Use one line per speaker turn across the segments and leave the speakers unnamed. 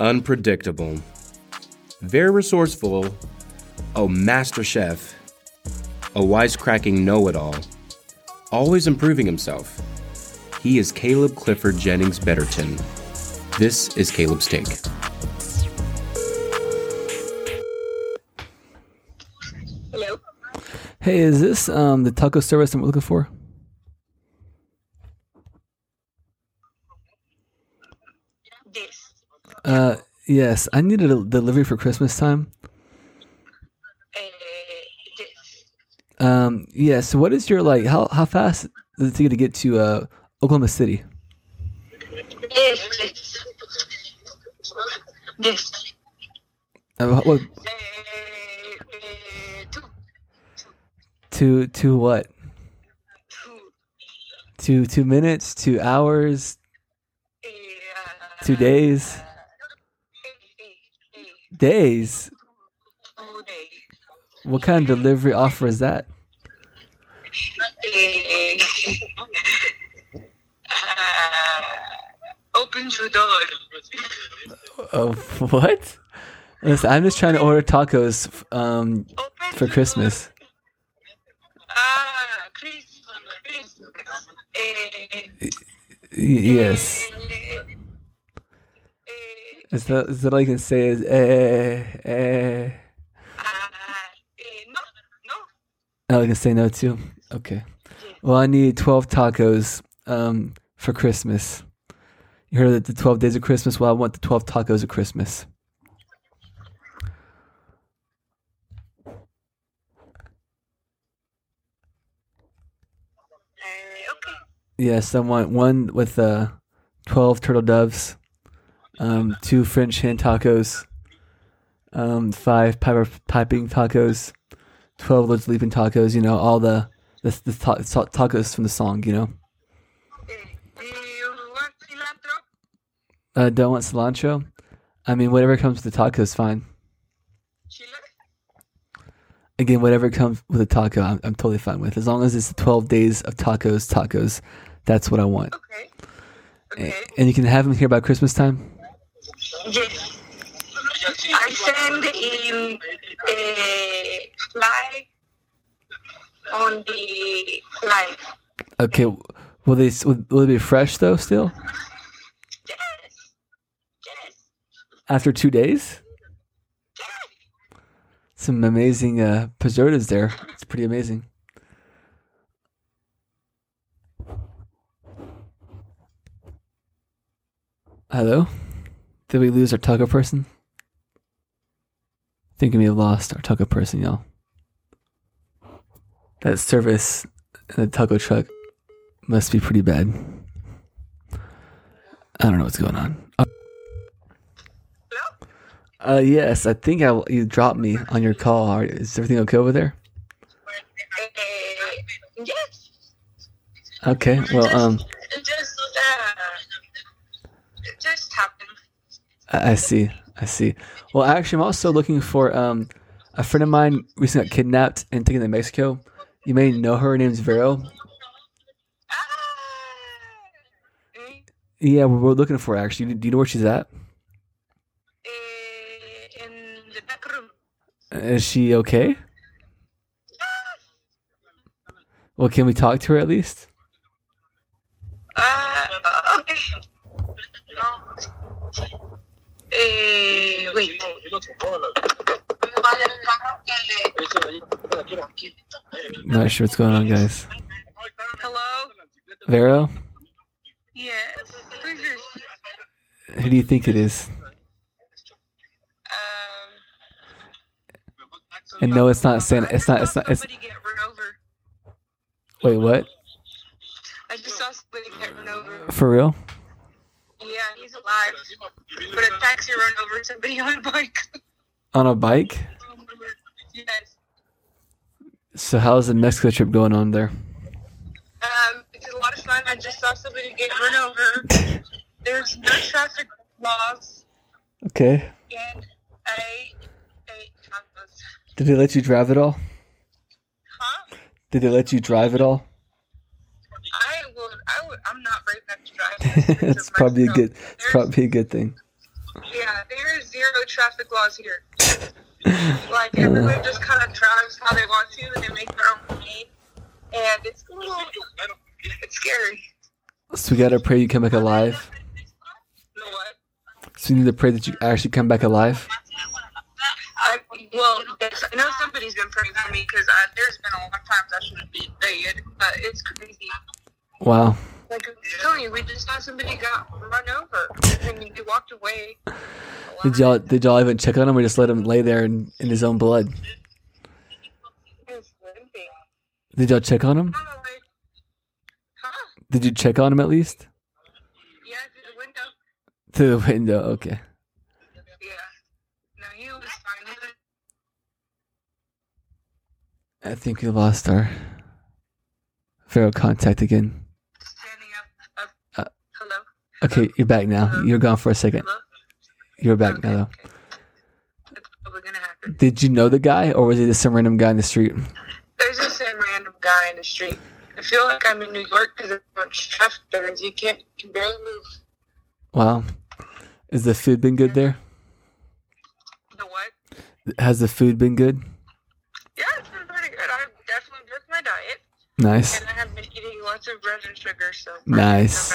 unpredictable, very resourceful, a master chef, a wisecracking know it all, always improving himself. He is Caleb Clifford Jennings Betterton. This is Caleb's Take.
Hello.
Hey, is this um the taco service I'm looking for?
This.
Uh, yes, I needed a delivery for Christmas time.
Uh, this.
Um, yeah. So, what is your like? How how fast does it take to get to uh Oklahoma City?
Yes, This. This.
Uh, what
Uh, uh, two.
to to what?
Two.
Two two minutes? Two hours?
Uh,
Two days? Days?
days.
What kind of delivery offer is that?
Uh, open your door.
Oh, what? Listen, I'm just trying to order tacos um for Christmas.
Ah, Christmas.
Y- yes. Is that is that all you can say? Is eh eh?
no, no.
Oh, I can say no too. Okay. Well, I need twelve tacos um for Christmas. You heard of the twelve days of Christmas? Well, I want the twelve tacos of Christmas.
Okay.
Yes, I want one with uh twelve turtle doves, um, two French hand tacos, um, five piper piping tacos, twelve little leaping tacos. You know all the the, the ta- ta- tacos from the song. You know.
Uh, do you want cilantro?
Uh, don't want cilantro. I mean, whatever comes with the taco is fine. Again, whatever comes with a taco, I'm, I'm totally fine with. As long as it's 12 days of tacos, tacos, that's what I want.
Okay. Okay.
And you can have them here by Christmas time.
Yes. I send in a fly on the flight.
Okay, will they will, will they be fresh though? Still
Yes. Yes.
after two days? Some amazing uh, preservatives there. It's pretty amazing. Hello? Did we lose our taco person? I think we've lost our taco person, y'all. That service in the taco truck must be pretty bad. I don't know what's going on.
Hello?
Uh, yes, I think I, you dropped me on your call. Are- Is everything okay over there?
Uh, yes.
Okay. Well, um,
just uh, just.
I, see. I see. Well, actually, I'm also looking for um, a friend of mine recently got kidnapped and taken to Mexico. You may know her. Her name's Vero.
Ah. Eh,
Yeah, we're, looking for her. Actually, do you know where she's at?
eh, in the back room.
Is she okay? Well, can we talk to her at least?
Uh, okay. Eh, wait.
Not sure what's going on, guys.
Hello?
Vero,
Yes.
Who do you think it is?
Um,
And no, it's not Santa. It's not. It's not. It's
Somebody get run over.
wait. What?
I just saw somebody get run over.
For real?
Yeah, he's alive. But a taxi run over somebody on a bike.
On a bike?
yes.
So how's the Mexico trip going on there?
Um, it's a lot of fun. I just saw somebody get run over. There's no traffic laws,
Okay.
and I ate tacos.
Did they let you drive at all?
Huh?
Did they let you drive at all?
I would. I'm not brave enough to drive.
it's probably a good. It's probably a good thing.
Yeah, there are zero traffic laws here. Like everyone just kind of drives how they want to, and they make their own lane, and it's a little, it's scary.
So we gotta pray you come back alive.
You what?
So we need to pray that you actually come back alive.
I, well, I know somebody's been praying for me because there's been a lot of times I shouldn't be dead, but it's crazy.
Wow.
Like I'm telling you, we just saw somebody got run over, and he walked away.
Did y'all did y'all even check on him or just let him lay there in, in his own blood?
He was limping.
Did y'all check on him?
I don't know, like, Huh?
Did you check on him at least?
Yeah, through the window.
Through the window, okay.
Yeah. No, he was fine.
I think we lost our Vero contact again.
standing up. up.
Uh,
Hello?
Okay, you're back now. Uh-huh. You're gone for a second.
Hello?
You're back
Okay,
now though.
okay. That's probably gonna happen.
Did you know the guy or was he just some random guy in the street?
There's just some random guy in the street. I feel like I'm in New York because there's a bunch of traffic. You can't, you can barely move.
Wow. Has the food been good there?
The what?
Has the food been good?
Yeah, it's been pretty good. I've definitely worked my diet,
Nice.
and I have been eating lots of bread and sugar. So
Nice.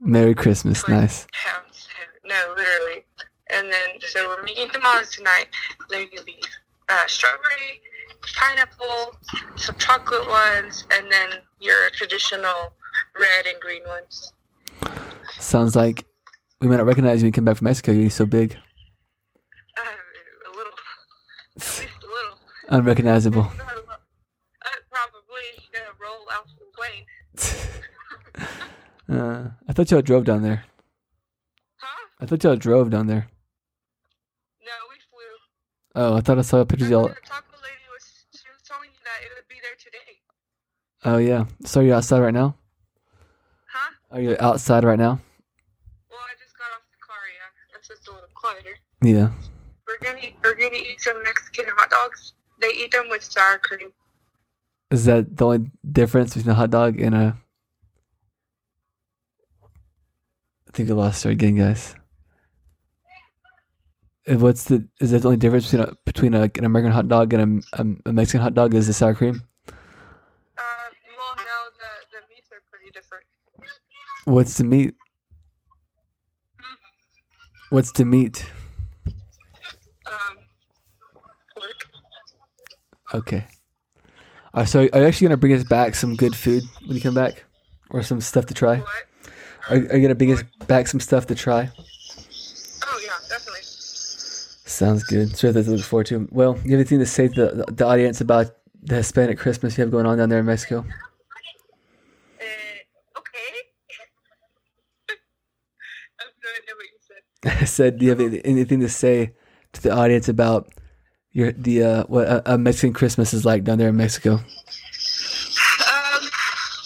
Like
Merry Christmas.
twenty
Nice.
pounds. No, literally. And then, so we're making tamales tonight. Be uh, strawberry, pineapple, some chocolate ones, and then your traditional red and green ones.
Sounds like we might not recognize you when you come back from Mexico. You're so big.
Uh, a little, at least a little.
Unrecognizable.
Uh, probably gonna roll out the plane.
Uh, I thought y'all drove down there.
Huh?
I thought y'all drove down there.
No, we flew.
Oh, I thought I saw pictures of y'all.
The taco lady was she was telling you that it would be there today.
Oh yeah. So you're outside right now?
Huh?
Are you outside right now?
Well, I just got off the car. Yeah, it's just a little quieter.
Yeah.
We're gonna eat, we're gonna eat some Mexican hot dogs. They eat them with sour cream.
Is that the only difference between a hot dog and a? I think I lost her again, guys. And What's the? Is that the only difference between a, between a, an American hot dog and a, a, a Mexican hot dog? Is the sour cream?
Uh, well, no, the the meats are pretty different.
What's the meat? What's the meat?
Um, pork.
Okay. Uh, so are you actually gonna bring us back some good food when you come back, or some stuff to try?
What?
Are, are you gonna bring us back some stuff to try?
Oh yeah, definitely.
Sounds good. Sure, that's to look forward to. Well, you have anything to say to the, the audience about the Hispanic Christmas you have going on down there in Mexico?
Uh, okay. I have no idea what you said.
I said, do you have anything to say to the audience about your the uh, what a, a Mexican Christmas is like down there in Mexico?
Um,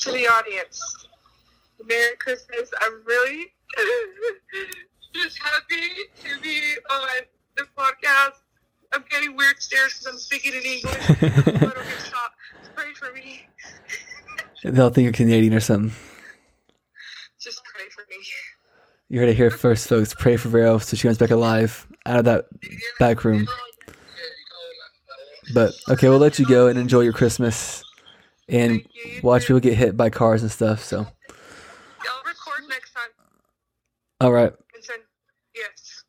to the audience, Merry Christmas. I'm really just happy to be on the podcast. I'm getting weird stares because I'm speaking in English. I don't get shot. Pray for me.
They'll think you're Canadian or something.
Just pray for me.
You heard it here first, folks. Pray for Vero so she comes back alive out of that back room. But okay, we'll let you go and enjoy your Christmas and
you. You
watch
too.
people get hit by cars and stuff. So,
I'll record next time
all right,
and send. Yes.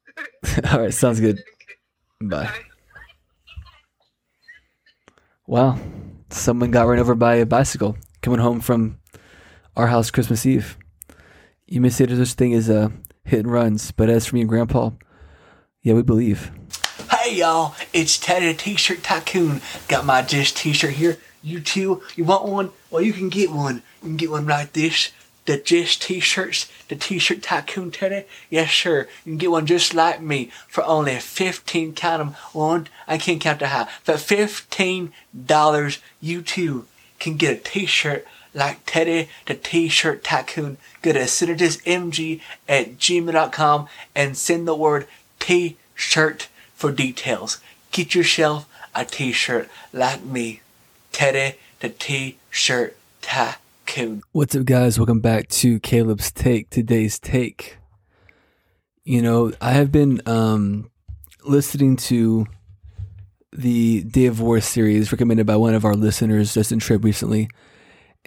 all right, sounds good.
Okay.
Bye.
Bye.
Wow, someone got run over by a bicycle coming home from our house Christmas Eve. You may say there's such thing as uh, hit and runs, but as for me and Grandpa, yeah, we believe.
Hey y'all, it's Teddy the T-shirt tycoon. Got my Just T-shirt here. You too? You want one? Well, you can get one. You can get one like this. The Just T-shirts, the T-shirt tycoon Teddy. Yes, sir. You can get one just like me for only fifteen. Count 'em. One, I can't count the high. For fifteen dollars, you too can get a T-shirt like Teddy the T-shirt tycoon. Go to synergistmg at gmail.com and send the word T-shirt for details. Get yourself a t-shirt like me. Teddy the T-shirt tycoon.
What's up, guys? Welcome back to Caleb's Take. Today's take. You know, I have been um, listening to the Day of War series recommended by one of our listeners, Justin Tripp, recently.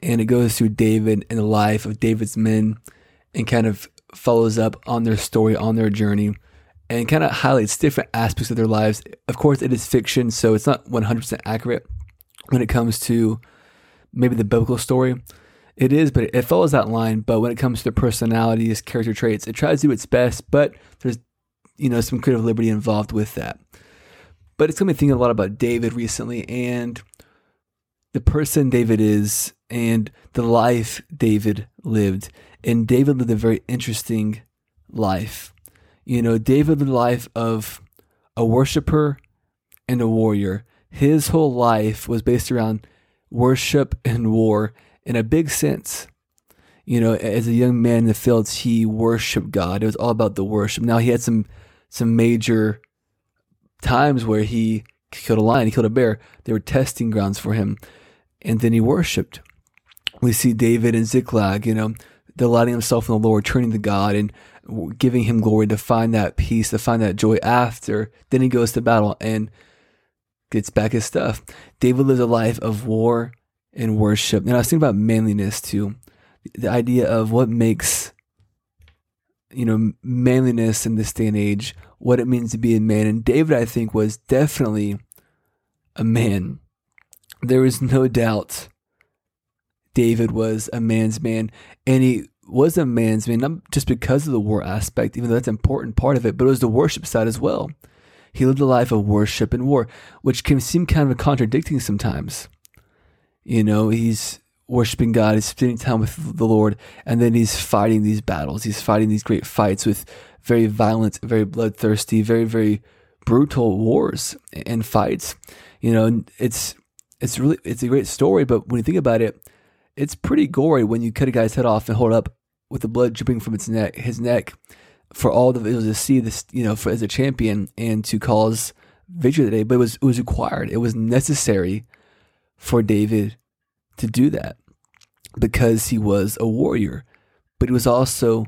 And it goes through David and the life of David's men and kind of follows up on their story, on their journey, and kind of highlights different aspects of their lives. Of course, it is fiction, so it's not 100% accurate when it comes to maybe the biblical story. It is, but it follows that line. But when it comes to personalities, character traits, it tries to do its best, but there's, you know, some creative liberty involved with that. But it's got me thinking a lot about David recently and the person David is and the life David lived. And David lived a very interesting life. You know, David lived the life of a worshiper and a warrior. His whole life was based around worship and war in a big sense. You know, as a young man in the fields, he worshiped God. It was all about the worship. Now he had some some major times where he killed a lion, he killed a bear. They were testing grounds for him. And then he worshiped. We see David and Ziklag, you know, delighting himself in the Lord, turning to God and giving him glory to find that peace, to find that joy after. Then he goes to battle and gets back his stuff. David lives a life of war and worship. And I was thinking about manliness too. The idea of what makes you know, manliness in this day and age, what it means to be a man. And David, I think, was definitely a man. There is no doubt David was a man's man, and he was a man's man, not just because of the war aspect, even though that's an important part of it, but it was the worship side as well. He lived a life of worship and war, which can seem kind of contradicting sometimes. You know, he's worshiping God, he's spending time with the Lord, and then he's fighting these battles. He's fighting these great fights with very violent, very bloodthirsty, very, very brutal wars and fights. You know, it's it's really it's a great story, but when you think about it, it's pretty gory when you cut a guy's head off and hold up with the blood dripping from its neck, his neck, for all the it was to see this, you know, for as a champion and to cause victory today. But it was it was required. It was necessary for David to do that because he was a warrior, but he was also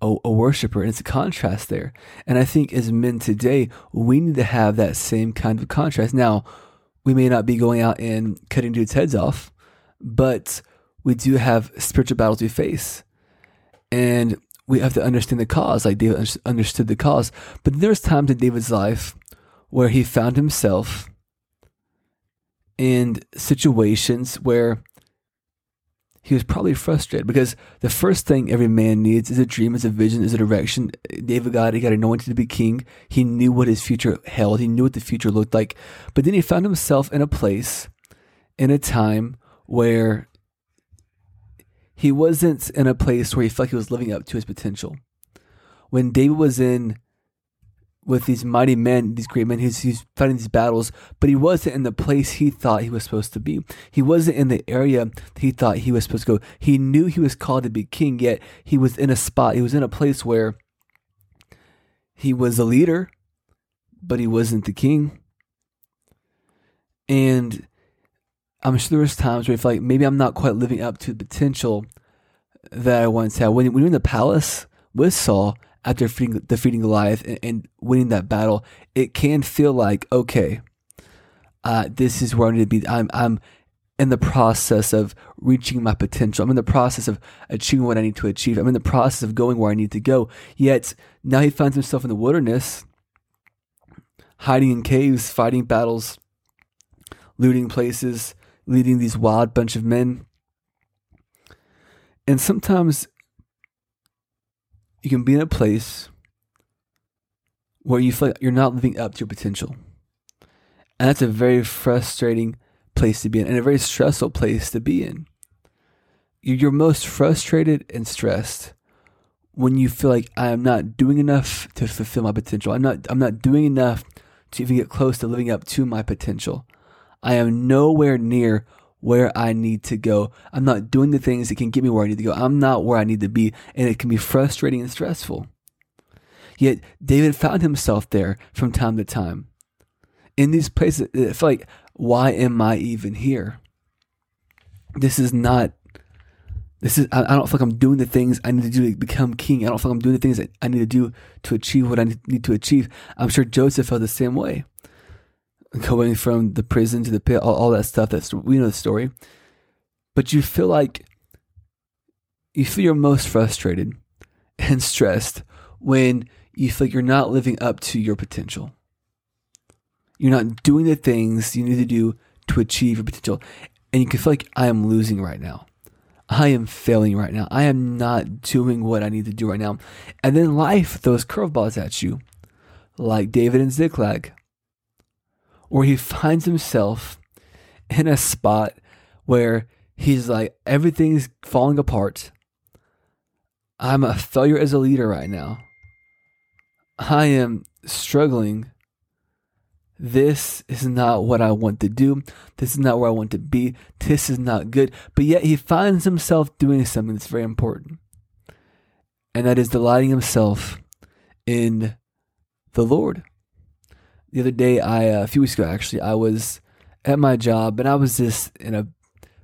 a, a, worshiper. And it's a contrast there. And I think as men today, we need to have that same kind of contrast. Now, we may not be going out and cutting dudes' heads off, but we do have spiritual battles we face. And we have to understand the cause, like David understood the cause. But there's times in David's life where he found himself in situations where he was probably frustrated because the first thing every man needs is a dream, is a vision, is a direction. David got he got anointed to be king. He knew what his future held. He knew what the future looked like. But then he found himself in a place, in a time where he wasn't in a place where he felt like he was living up to his potential. When David was in with these mighty men, these great men. He's, he's fighting these battles, but he wasn't in the place he thought he was supposed to be. He wasn't in the area he thought he was supposed to go. He knew he was called to be king, yet he was in a spot, he was in a place where he was a leader, but he wasn't the king. And I'm sure there was times where he felt like maybe I'm not quite living up to the potential that I once had. When, when you're in the palace with Saul, after defeating, defeating Goliath and, and, winning that battle, it can feel like okay, uh, this is where I need to be. I'm I'm in the process of reaching my potential. I'm in the process of achieving what I need to achieve. I'm in the process of going where I need to go. Yet now he finds himself in the wilderness, hiding in caves, fighting battles, looting places, leading these wild bunch of men. And sometimes you can be in a place where you feel like you're not living up to your potential. And that's a very frustrating place to be in and a very stressful place to be in. You're most frustrated and stressed when you feel like I am not doing enough to fulfill my potential. I'm not I'm not doing enough to even get close to living up to my potential. I am nowhere near where I need to go. I'm not doing the things that can get me where I need to go. I'm not where I need to be, and it can be frustrating and stressful. Yet David found himself there from time to time. In these places, it felt like, why am I even here? This is not This is I, I don't feel like I'm doing the things I need to do to become king. I don't feel like I'm doing the things that I need to do to achieve what I need to achieve. I'm sure Joseph felt the same way. Going from the prison to the pit, all, all that stuff. That's we know the story. But you feel like you feel you're most frustrated and stressed when you feel like you're not living up to your potential. You're not doing the things you need to do to achieve your potential. And you can feel like I am losing right now. I am failing right now. I am not doing what I need to do right now. And then life throws curveballs at you, like David and Ziklag, where he finds himself in a spot where he's like, everything's falling apart. I'm a failure as a leader right now. I am struggling this is not what I want to do. This is not where I want to be. This is not good. But yet he finds himself doing something that's very important. And that is delighting himself in the Lord. The other day, I, uh, a few weeks ago actually, I was at my job and I was just in a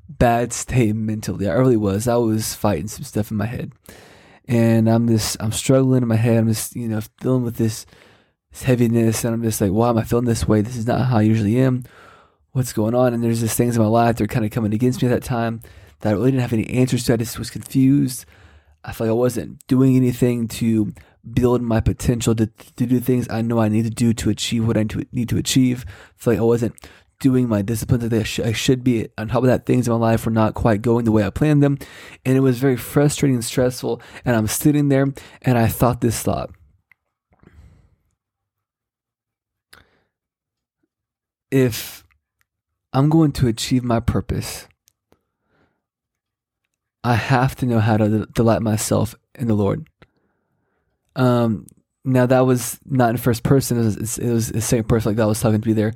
bad state mentally. I really was. I was fighting some stuff in my head. And I'm just, I'm struggling in my head. I'm just, you know, dealing with this this heaviness, and I'm just like, why am I feeling this way? This is not how I usually am. What's going on? And there's just things in my life that are kind of coming against me at that time that I really didn't have any answers to. I just was confused. I felt like I wasn't doing anything to build my potential to, to do things I know I need to do to achieve what I need to achieve. I feel like I wasn't doing my disciplines that I, I should be. On top of that, things in my life were not quite going the way I planned them. And it was very frustrating and stressful. And I'm sitting there and I thought this thought if I'm going to achieve my purpose, I have to know how to delight myself in the Lord. Um, now that was not in first person; it was, it was the second person, like that was talking to me there.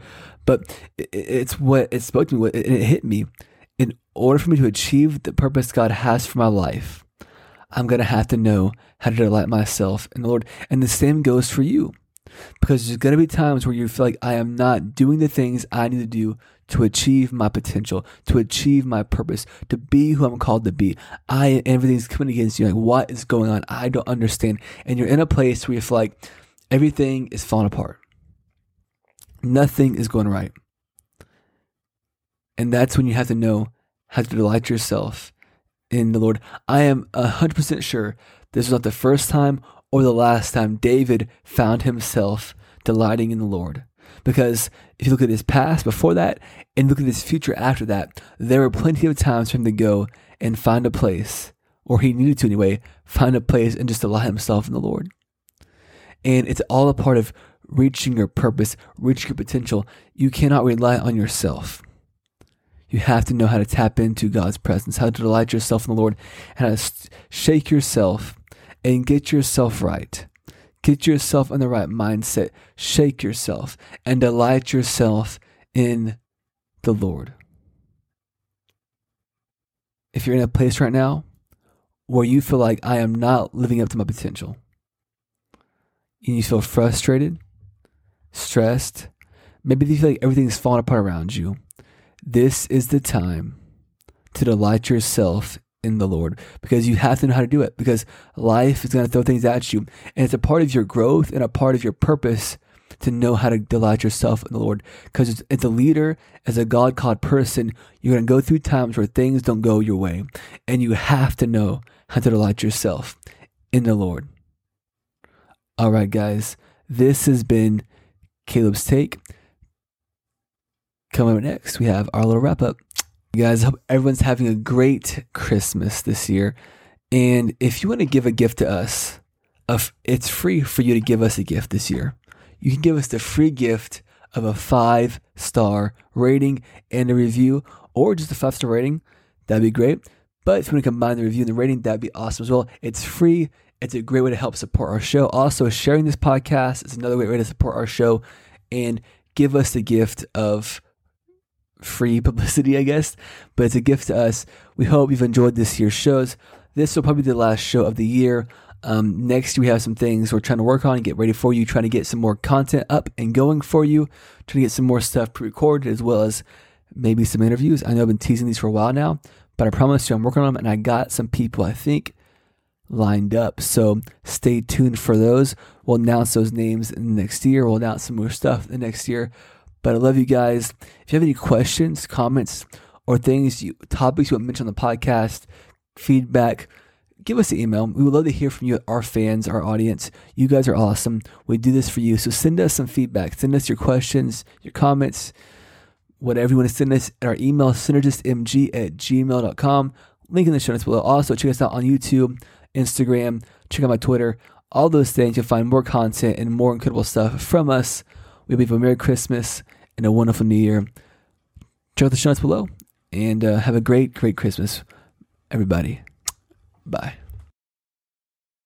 But it, it's what it spoke to me, and it hit me. In order for me to achieve the purpose God has for my life, I'm gonna have to know how to delight myself in the Lord, and the same goes for you because there's to be times where you feel like I am not doing the things I need to do to achieve my potential, to achieve my purpose, to be who I'm called to be. I everything's coming against you. Like, what is going on? I don't understand. And you're in a place where you feel like everything is falling apart. Nothing is going right. And that's when you have to know how to delight yourself in the Lord. I am 100% sure this was not the first time or the last time David found himself delighting in the Lord. Because if you look at his past before that and look at his future after that, there were plenty of times for him to go and find a place, or he needed to anyway, find a place and just delight himself in the Lord. And it's all a part of reaching your purpose, reaching your potential. You cannot rely on yourself. You have to know how to tap into God's presence, how to delight yourself in the Lord, and how to shake yourself and get yourself right. Get yourself in the right mindset. Shake yourself and delight yourself in the Lord. If you're in a place right now where you feel like I am not living up to my potential, and you feel frustrated, stressed, maybe you feel like everything's falling apart around you, this is the time to delight yourself in the Lord because you have to know how to do it because life is going to throw things at you. And it's a part of your growth and a part of your purpose to know how to delight yourself in the Lord. Because as a leader, as a God called person, you're going to go through times where things don't go your way. And you have to know how to delight yourself in the Lord. All right, guys, this has been Caleb's Take. Coming up next, we have our little wrap up. You guys, hope everyone's having a great Christmas this year. And if you want to give a gift to us, it's free for you to give us a gift this year. You can give us the free gift of a five star rating and a review, or just a five star rating. That'd be great. But if you want to combine the review and the rating, that'd be awesome as well. It's free. It's a great way to help support our show. Also, sharing this podcast is another great way to support our show and give us the gift of free publicity, I guess, but it's a gift to us. We hope you've enjoyed this year's shows. This will probably be the last show of the year. Um, next, we have some things we're trying to work on and get ready for you, trying to get some more content up and going for you, trying to get some more stuff pre recorded as well as maybe some interviews. I know I've been teasing these for a while now, but I promise you, I'm working on them, and I got some people I think lined up. So stay tuned for those. We'll announce those names in the next year. We'll announce some more stuff the next year. But I love you guys. If you have any questions, comments, or things, you, topics you want to mention on the podcast, feedback, give us an email. We would love to hear from you, our fans, our audience. You guys are awesome. We do this for you. So send us some feedback. Send us your questions, your comments, whatever you want to send us at our email, synergistmg at gmail.com. Link in the show notes below. Also, check us out on YouTube, Instagram, check out my Twitter. All those things, you'll find more content and more incredible stuff from us. We hope you have a Merry Christmas and a wonderful New Year. Check out the show notes below and uh, have a great, great Christmas, everybody. Bye.